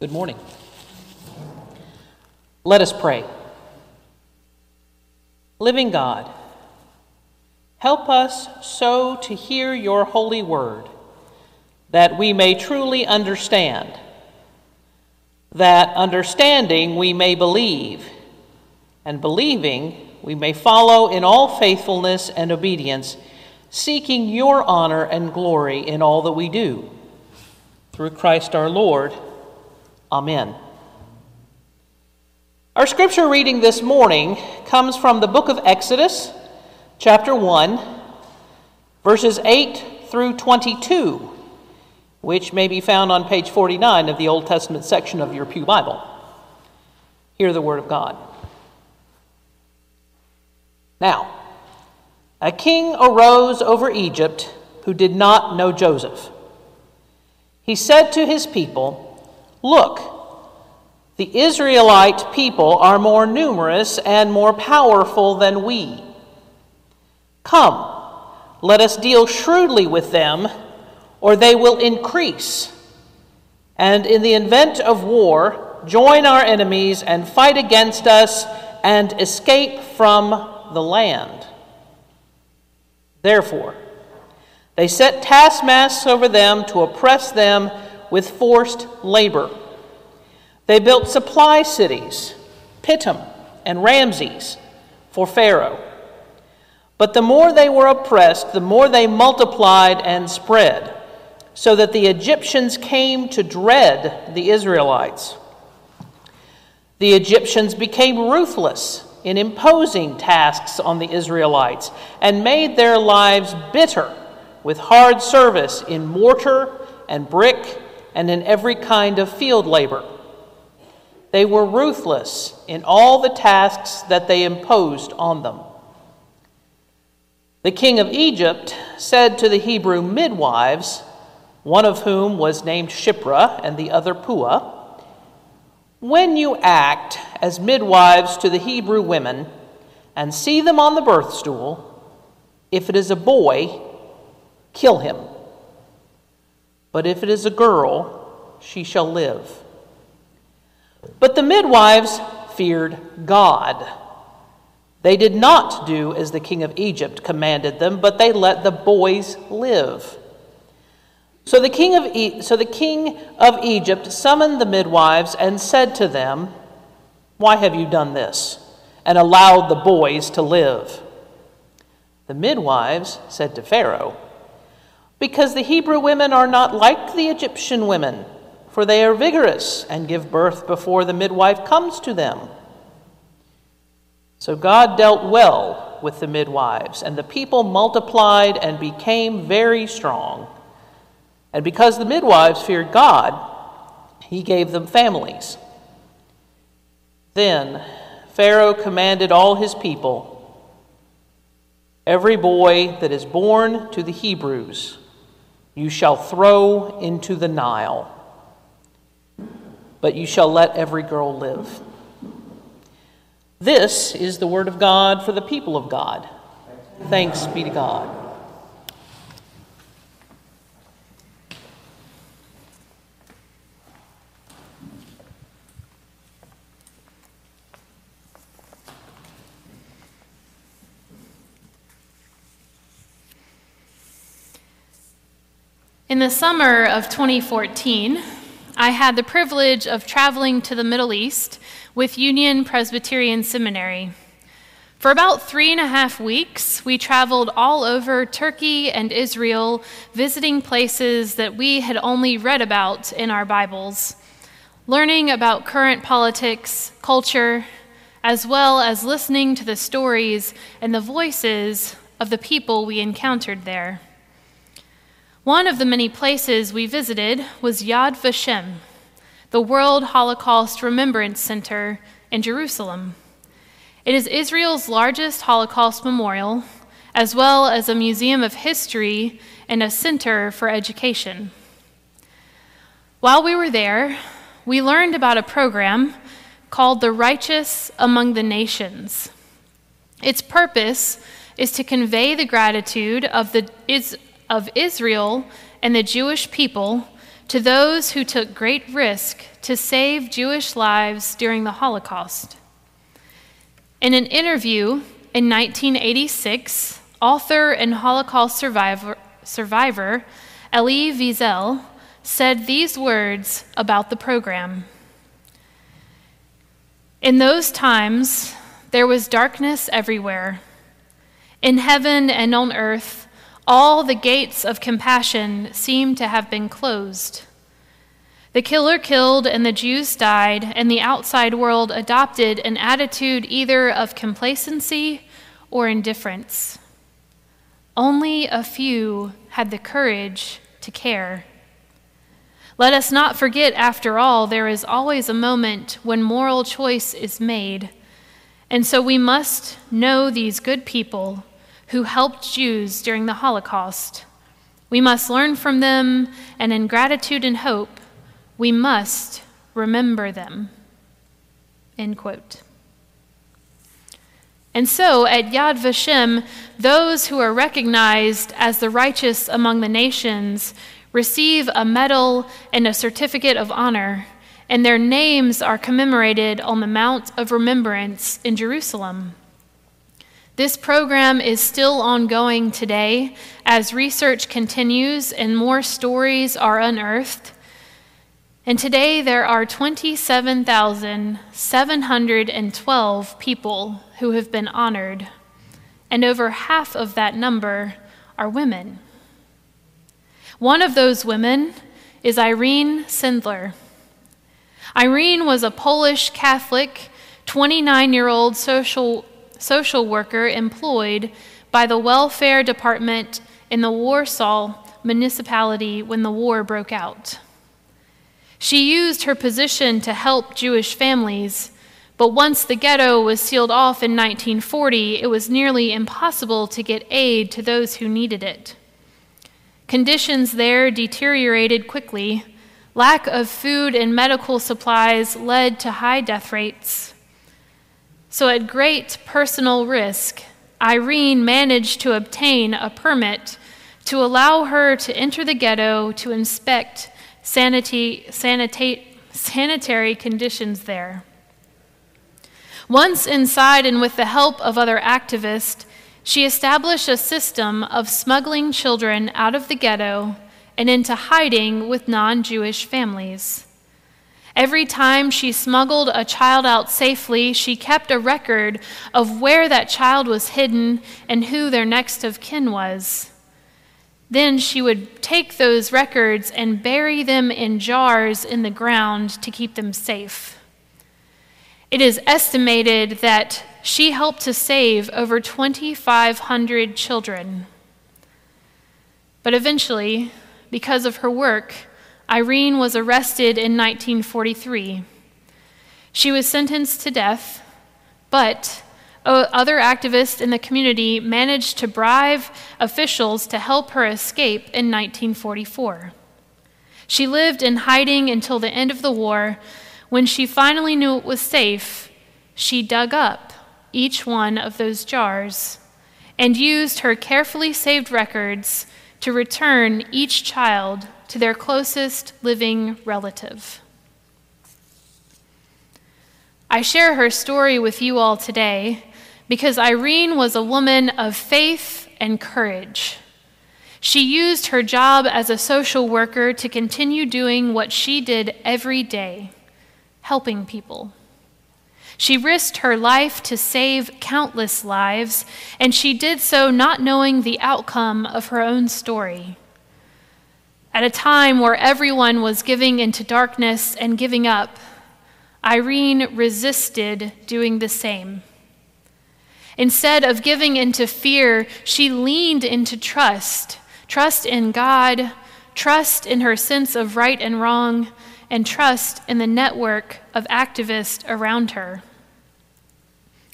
Good morning. Let us pray. Living God, help us so to hear your holy word that we may truly understand, that understanding we may believe, and believing we may follow in all faithfulness and obedience, seeking your honor and glory in all that we do. Through Christ our Lord. Amen. Our scripture reading this morning comes from the book of Exodus, chapter 1, verses 8 through 22, which may be found on page 49 of the Old Testament section of your Pew Bible. Hear the word of God. Now, a king arose over Egypt who did not know Joseph. He said to his people, Look, the Israelite people are more numerous and more powerful than we. Come, let us deal shrewdly with them, or they will increase. And in the event of war, join our enemies and fight against us and escape from the land. Therefore, they set taskmasters over them to oppress them with forced labor. They built supply cities, Pithom and Ramses, for Pharaoh. But the more they were oppressed, the more they multiplied and spread, so that the Egyptians came to dread the Israelites. The Egyptians became ruthless in imposing tasks on the Israelites and made their lives bitter with hard service in mortar and brick and in every kind of field labor. They were ruthless in all the tasks that they imposed on them. The king of Egypt said to the Hebrew midwives, one of whom was named Shiphrah and the other Puah, When you act as midwives to the Hebrew women and see them on the birth stool, if it is a boy, kill him. But if it is a girl, she shall live. But the midwives feared God. They did not do as the king of Egypt commanded them, but they let the boys live. So the king of, e- so the king of Egypt summoned the midwives and said to them, Why have you done this? and allowed the boys to live. The midwives said to Pharaoh, because the Hebrew women are not like the Egyptian women, for they are vigorous and give birth before the midwife comes to them. So God dealt well with the midwives, and the people multiplied and became very strong. And because the midwives feared God, he gave them families. Then Pharaoh commanded all his people Every boy that is born to the Hebrews, you shall throw into the Nile, but you shall let every girl live. This is the word of God for the people of God. Thanks be to God. In the summer of 2014, I had the privilege of traveling to the Middle East with Union Presbyterian Seminary. For about three and a half weeks, we traveled all over Turkey and Israel, visiting places that we had only read about in our Bibles, learning about current politics, culture, as well as listening to the stories and the voices of the people we encountered there. One of the many places we visited was Yad Vashem, the World Holocaust Remembrance Center in Jerusalem. It is Israel's largest Holocaust memorial, as well as a museum of history and a center for education. While we were there, we learned about a program called The Righteous Among the Nations. Its purpose is to convey the gratitude of the of Israel and the Jewish people to those who took great risk to save Jewish lives during the Holocaust. In an interview in 1986, author and Holocaust survivor, survivor Elie Wiesel said these words about the program. In those times, there was darkness everywhere. In heaven and on earth, all the gates of compassion seemed to have been closed. The killer killed and the Jews died, and the outside world adopted an attitude either of complacency or indifference. Only a few had the courage to care. Let us not forget, after all, there is always a moment when moral choice is made. And so we must know these good people who helped Jews during the Holocaust. We must learn from them, and in gratitude and hope, we must remember them. End quote. And so at Yad Vashem, those who are recognized as the righteous among the nations receive a medal and a certificate of honor, and their names are commemorated on the Mount of Remembrance in Jerusalem. This program is still ongoing today as research continues and more stories are unearthed. And today there are 27,712 people who have been honored, and over half of that number are women. One of those women is Irene Sendler. Irene was a Polish Catholic, 29 year old social, social worker employed by the welfare department in the Warsaw municipality when the war broke out. She used her position to help Jewish families, but once the ghetto was sealed off in 1940, it was nearly impossible to get aid to those who needed it. Conditions there deteriorated quickly. Lack of food and medical supplies led to high death rates. So, at great personal risk, Irene managed to obtain a permit to allow her to enter the ghetto to inspect sanity, sanitary conditions there. Once inside and with the help of other activists, she established a system of smuggling children out of the ghetto and into hiding with non Jewish families. Every time she smuggled a child out safely, she kept a record of where that child was hidden and who their next of kin was. Then she would take those records and bury them in jars in the ground to keep them safe. It is estimated that she helped to save over 2,500 children. But eventually, because of her work, Irene was arrested in 1943. She was sentenced to death, but other activists in the community managed to bribe officials to help her escape in 1944. She lived in hiding until the end of the war. When she finally knew it was safe, she dug up each one of those jars and used her carefully saved records to return each child to their closest living relative. I share her story with you all today because Irene was a woman of faith and courage. She used her job as a social worker to continue doing what she did every day helping people. She risked her life to save countless lives, and she did so not knowing the outcome of her own story. At a time where everyone was giving into darkness and giving up, Irene resisted doing the same. Instead of giving into fear, she leaned into trust trust in God, trust in her sense of right and wrong, and trust in the network of activists around her.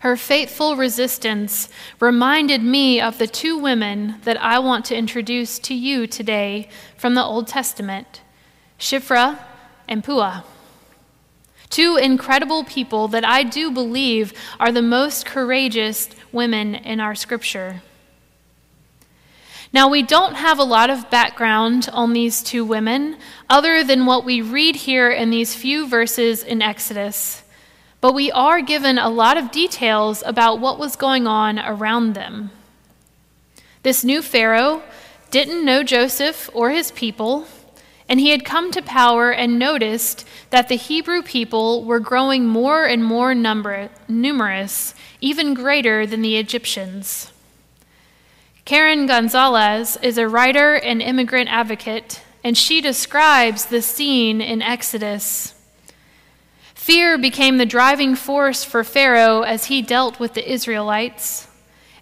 Her faithful resistance reminded me of the two women that I want to introduce to you today from the Old Testament Shiphrah and Puah. Two incredible people that I do believe are the most courageous women in our scripture. Now, we don't have a lot of background on these two women other than what we read here in these few verses in Exodus, but we are given a lot of details about what was going on around them. This new Pharaoh didn't know Joseph or his people, and he had come to power and noticed that the Hebrew people were growing more and more number, numerous, even greater than the Egyptians. Karen Gonzalez is a writer and immigrant advocate, and she describes the scene in Exodus. Fear became the driving force for Pharaoh as he dealt with the Israelites,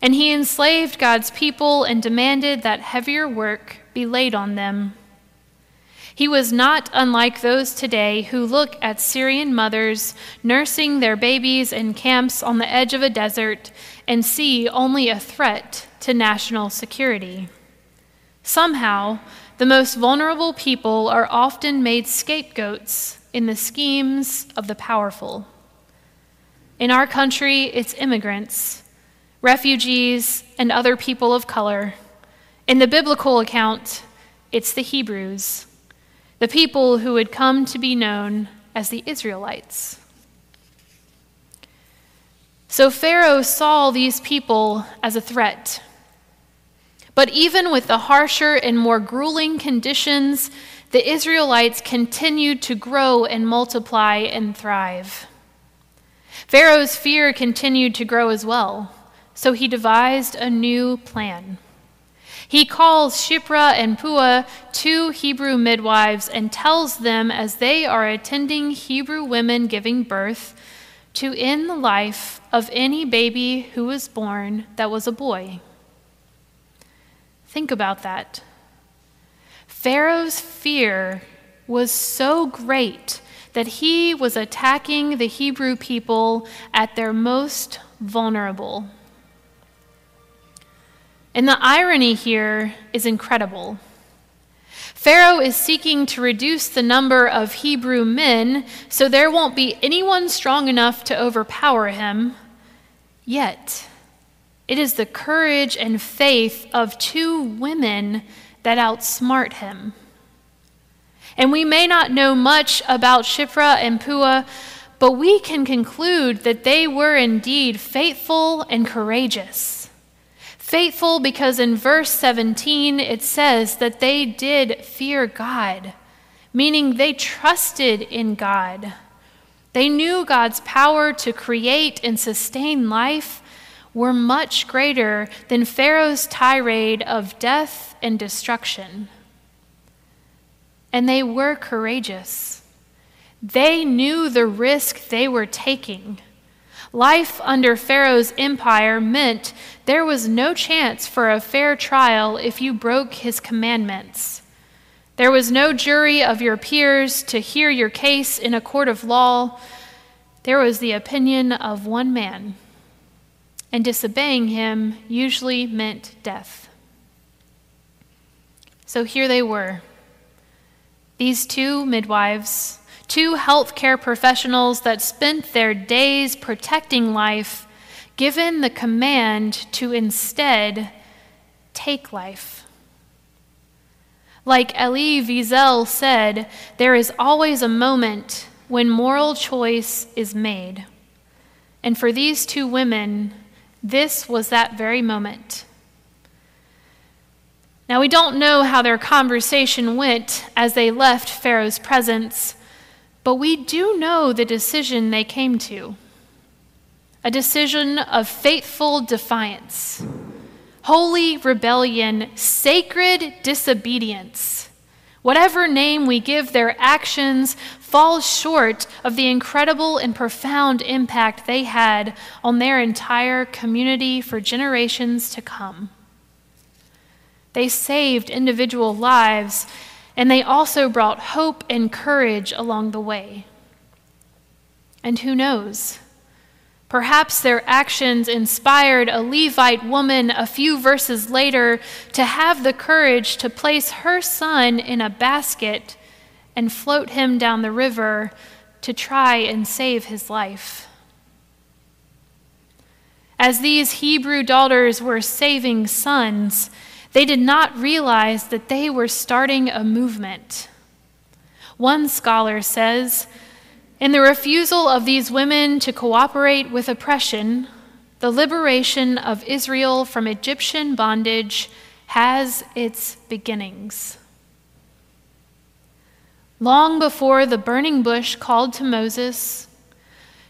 and he enslaved God's people and demanded that heavier work be laid on them. He was not unlike those today who look at Syrian mothers nursing their babies in camps on the edge of a desert and see only a threat to national security. Somehow, the most vulnerable people are often made scapegoats in the schemes of the powerful. In our country, it's immigrants, refugees, and other people of color. In the biblical account, it's the Hebrews, the people who would come to be known as the Israelites. So Pharaoh saw these people as a threat. But even with the harsher and more grueling conditions, the Israelites continued to grow and multiply and thrive. Pharaoh's fear continued to grow as well, so he devised a new plan. He calls Shiphrah and Puah, two Hebrew midwives, and tells them as they are attending Hebrew women giving birth to end the life of any baby who was born that was a boy. Think about that. Pharaoh's fear was so great that he was attacking the Hebrew people at their most vulnerable. And the irony here is incredible. Pharaoh is seeking to reduce the number of Hebrew men so there won't be anyone strong enough to overpower him. Yet, it is the courage and faith of two women that outsmart him. And we may not know much about Shiphrah and Puah, but we can conclude that they were indeed faithful and courageous. Faithful because in verse 17 it says that they did fear God, meaning they trusted in God. They knew God's power to create and sustain life were much greater than Pharaoh's tirade of death and destruction. And they were courageous. They knew the risk they were taking. Life under Pharaoh's empire meant there was no chance for a fair trial if you broke his commandments. There was no jury of your peers to hear your case in a court of law. There was the opinion of one man and disobeying him usually meant death. So here they were. These two midwives, two healthcare professionals that spent their days protecting life, given the command to instead take life. Like Elie Wiesel said, there is always a moment when moral choice is made. And for these two women, this was that very moment. Now, we don't know how their conversation went as they left Pharaoh's presence, but we do know the decision they came to a decision of faithful defiance, holy rebellion, sacred disobedience. Whatever name we give their actions falls short of the incredible and profound impact they had on their entire community for generations to come. They saved individual lives, and they also brought hope and courage along the way. And who knows? Perhaps their actions inspired a Levite woman a few verses later to have the courage to place her son in a basket and float him down the river to try and save his life. As these Hebrew daughters were saving sons, They did not realize that they were starting a movement. One scholar says, in the refusal of these women to cooperate with oppression, the liberation of Israel from Egyptian bondage has its beginnings. Long before the burning bush called to Moses,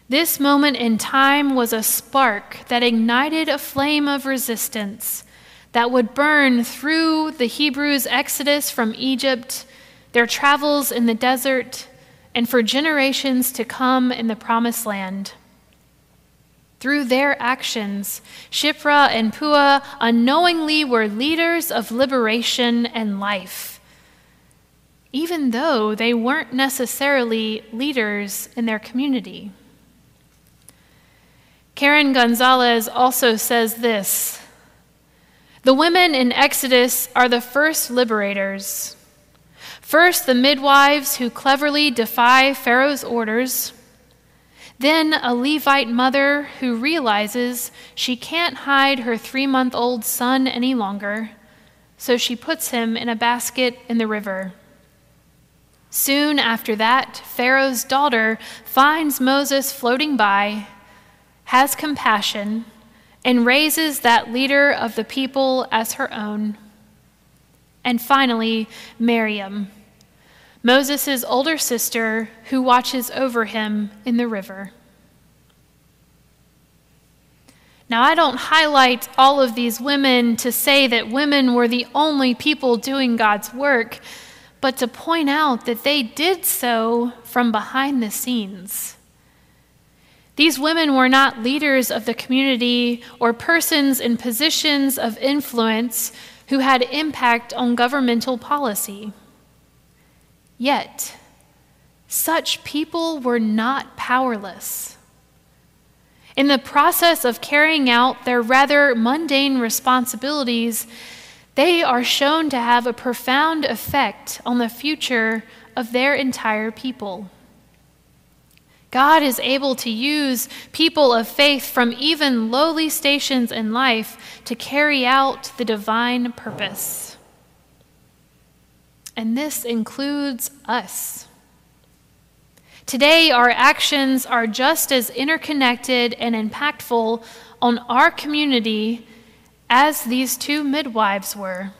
this moment in time was a spark that ignited a flame of resistance that would burn through the Hebrews' exodus from Egypt, their travels in the desert, and for generations to come in the promised land. Through their actions, Shiphrah and Puah unknowingly were leaders of liberation and life, even though they weren't necessarily leaders in their community. Karen Gonzalez also says this The women in Exodus are the first liberators. First, the midwives who cleverly defy Pharaoh's orders. Then, a Levite mother who realizes she can't hide her three month old son any longer, so she puts him in a basket in the river. Soon after that, Pharaoh's daughter finds Moses floating by has compassion, and raises that leader of the people as her own. And finally, Miriam, Moses' older sister who watches over him in the river. Now, I don't highlight all of these women to say that women were the only people doing God's work, but to point out that they did so from behind the scenes. These women were not leaders of the community or persons in positions of influence who had impact on governmental policy. Yet, such people were not powerless. In the process of carrying out their rather mundane responsibilities, they are shown to have a profound effect on the future of their entire people. God is able to use people of faith from even lowly stations in life to carry out the divine purpose. And this includes us. Today, our actions are just as interconnected and impactful on our community as these two midwives were.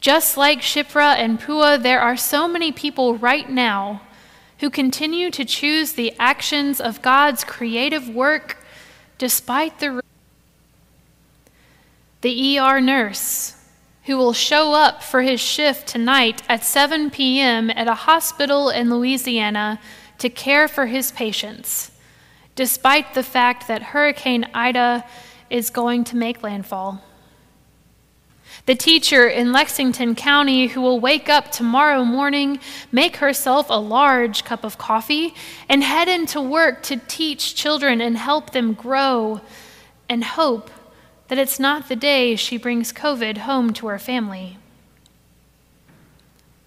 Just like Shiphrah and Puah, there are so many people right now who continue to choose the actions of God's creative work despite the the ER nurse who will show up for his shift tonight at 7 p.m. at a hospital in Louisiana to care for his patients, despite the fact that Hurricane Ida is going to make landfall the teacher in Lexington County who will wake up tomorrow morning, make herself a large cup of coffee, and head into work to teach children and help them grow, and hope that it's not the day she brings COVID home to her family.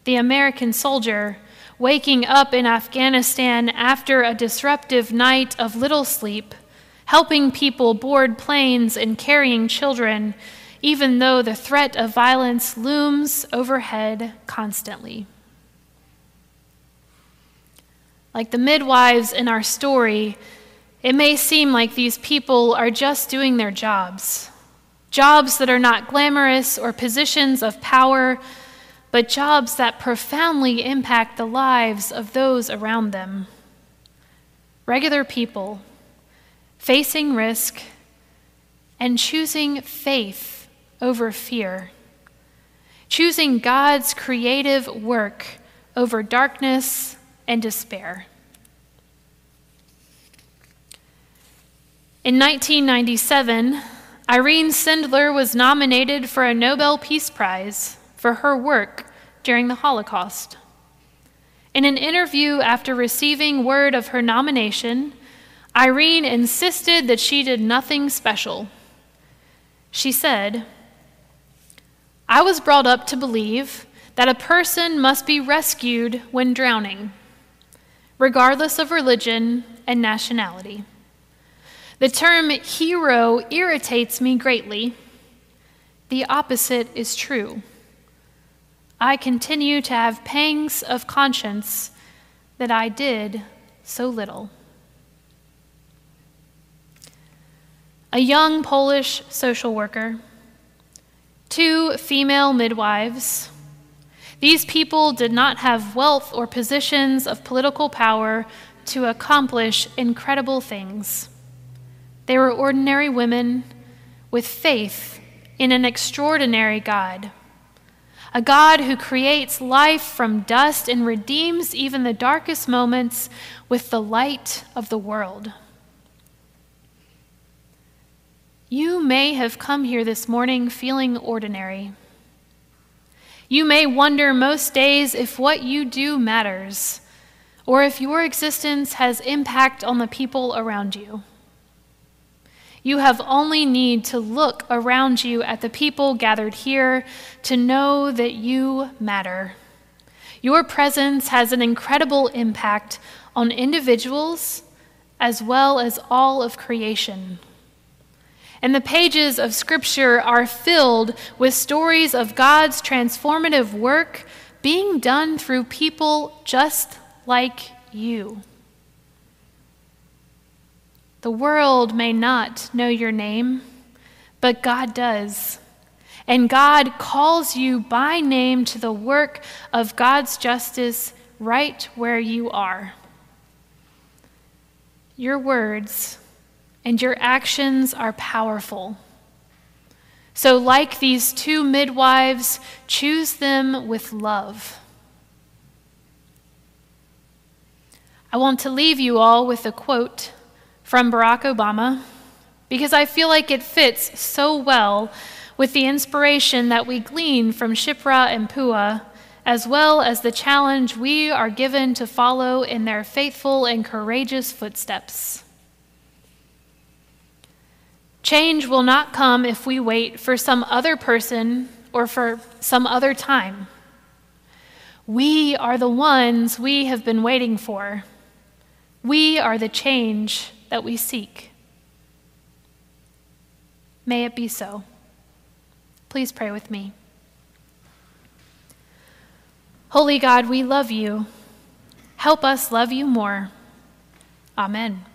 The American soldier waking up in Afghanistan after a disruptive night of little sleep, helping people board planes and carrying children even though the threat of violence looms overhead constantly. Like the midwives in our story, it may seem like these people are just doing their jobs. Jobs that are not glamorous or positions of power, but jobs that profoundly impact the lives of those around them. Regular people facing risk and choosing faith over fear, choosing God's creative work over darkness and despair. In 1997, Irene Sendler was nominated for a Nobel Peace Prize for her work during the Holocaust. In an interview after receiving word of her nomination, Irene insisted that she did nothing special. She said, I was brought up to believe that a person must be rescued when drowning, regardless of religion and nationality. The term hero irritates me greatly. the opposite is true. I continue to have pangs of conscience that I did so little. A young Polish social worker, two female midwives. These people did not have wealth or positions of political power to accomplish incredible things. They were ordinary women with faith in an extraordinary God. A God who creates life from dust and redeems even the darkest moments with the light of the world. You may have come here this morning feeling ordinary. You may wonder most days if what you do matters, or if your existence has impact on the people around you. You have only need to look around you at the people gathered here to know that you matter. Your presence has an incredible impact on individuals as well as all of creation. And the pages of Scripture are filled with stories of God's transformative work being done through people just like you. The world may not know your name, but God does. And God calls you by name to the work of God's justice right where you are. Your words and your actions are powerful. So, like these two midwives, choose them with love. I want to leave you all with a quote from Barack Obama because I feel like it fits so well with the inspiration that we glean from Shiphrah and Puah, as well as the challenge we are given to follow in their faithful and courageous footsteps. Change will not come if we wait for some other person or for some other time. We are the ones we have been waiting for. We are the change that we seek. May it be so. Please pray with me. Holy God, we love you. Help us love you more. Amen.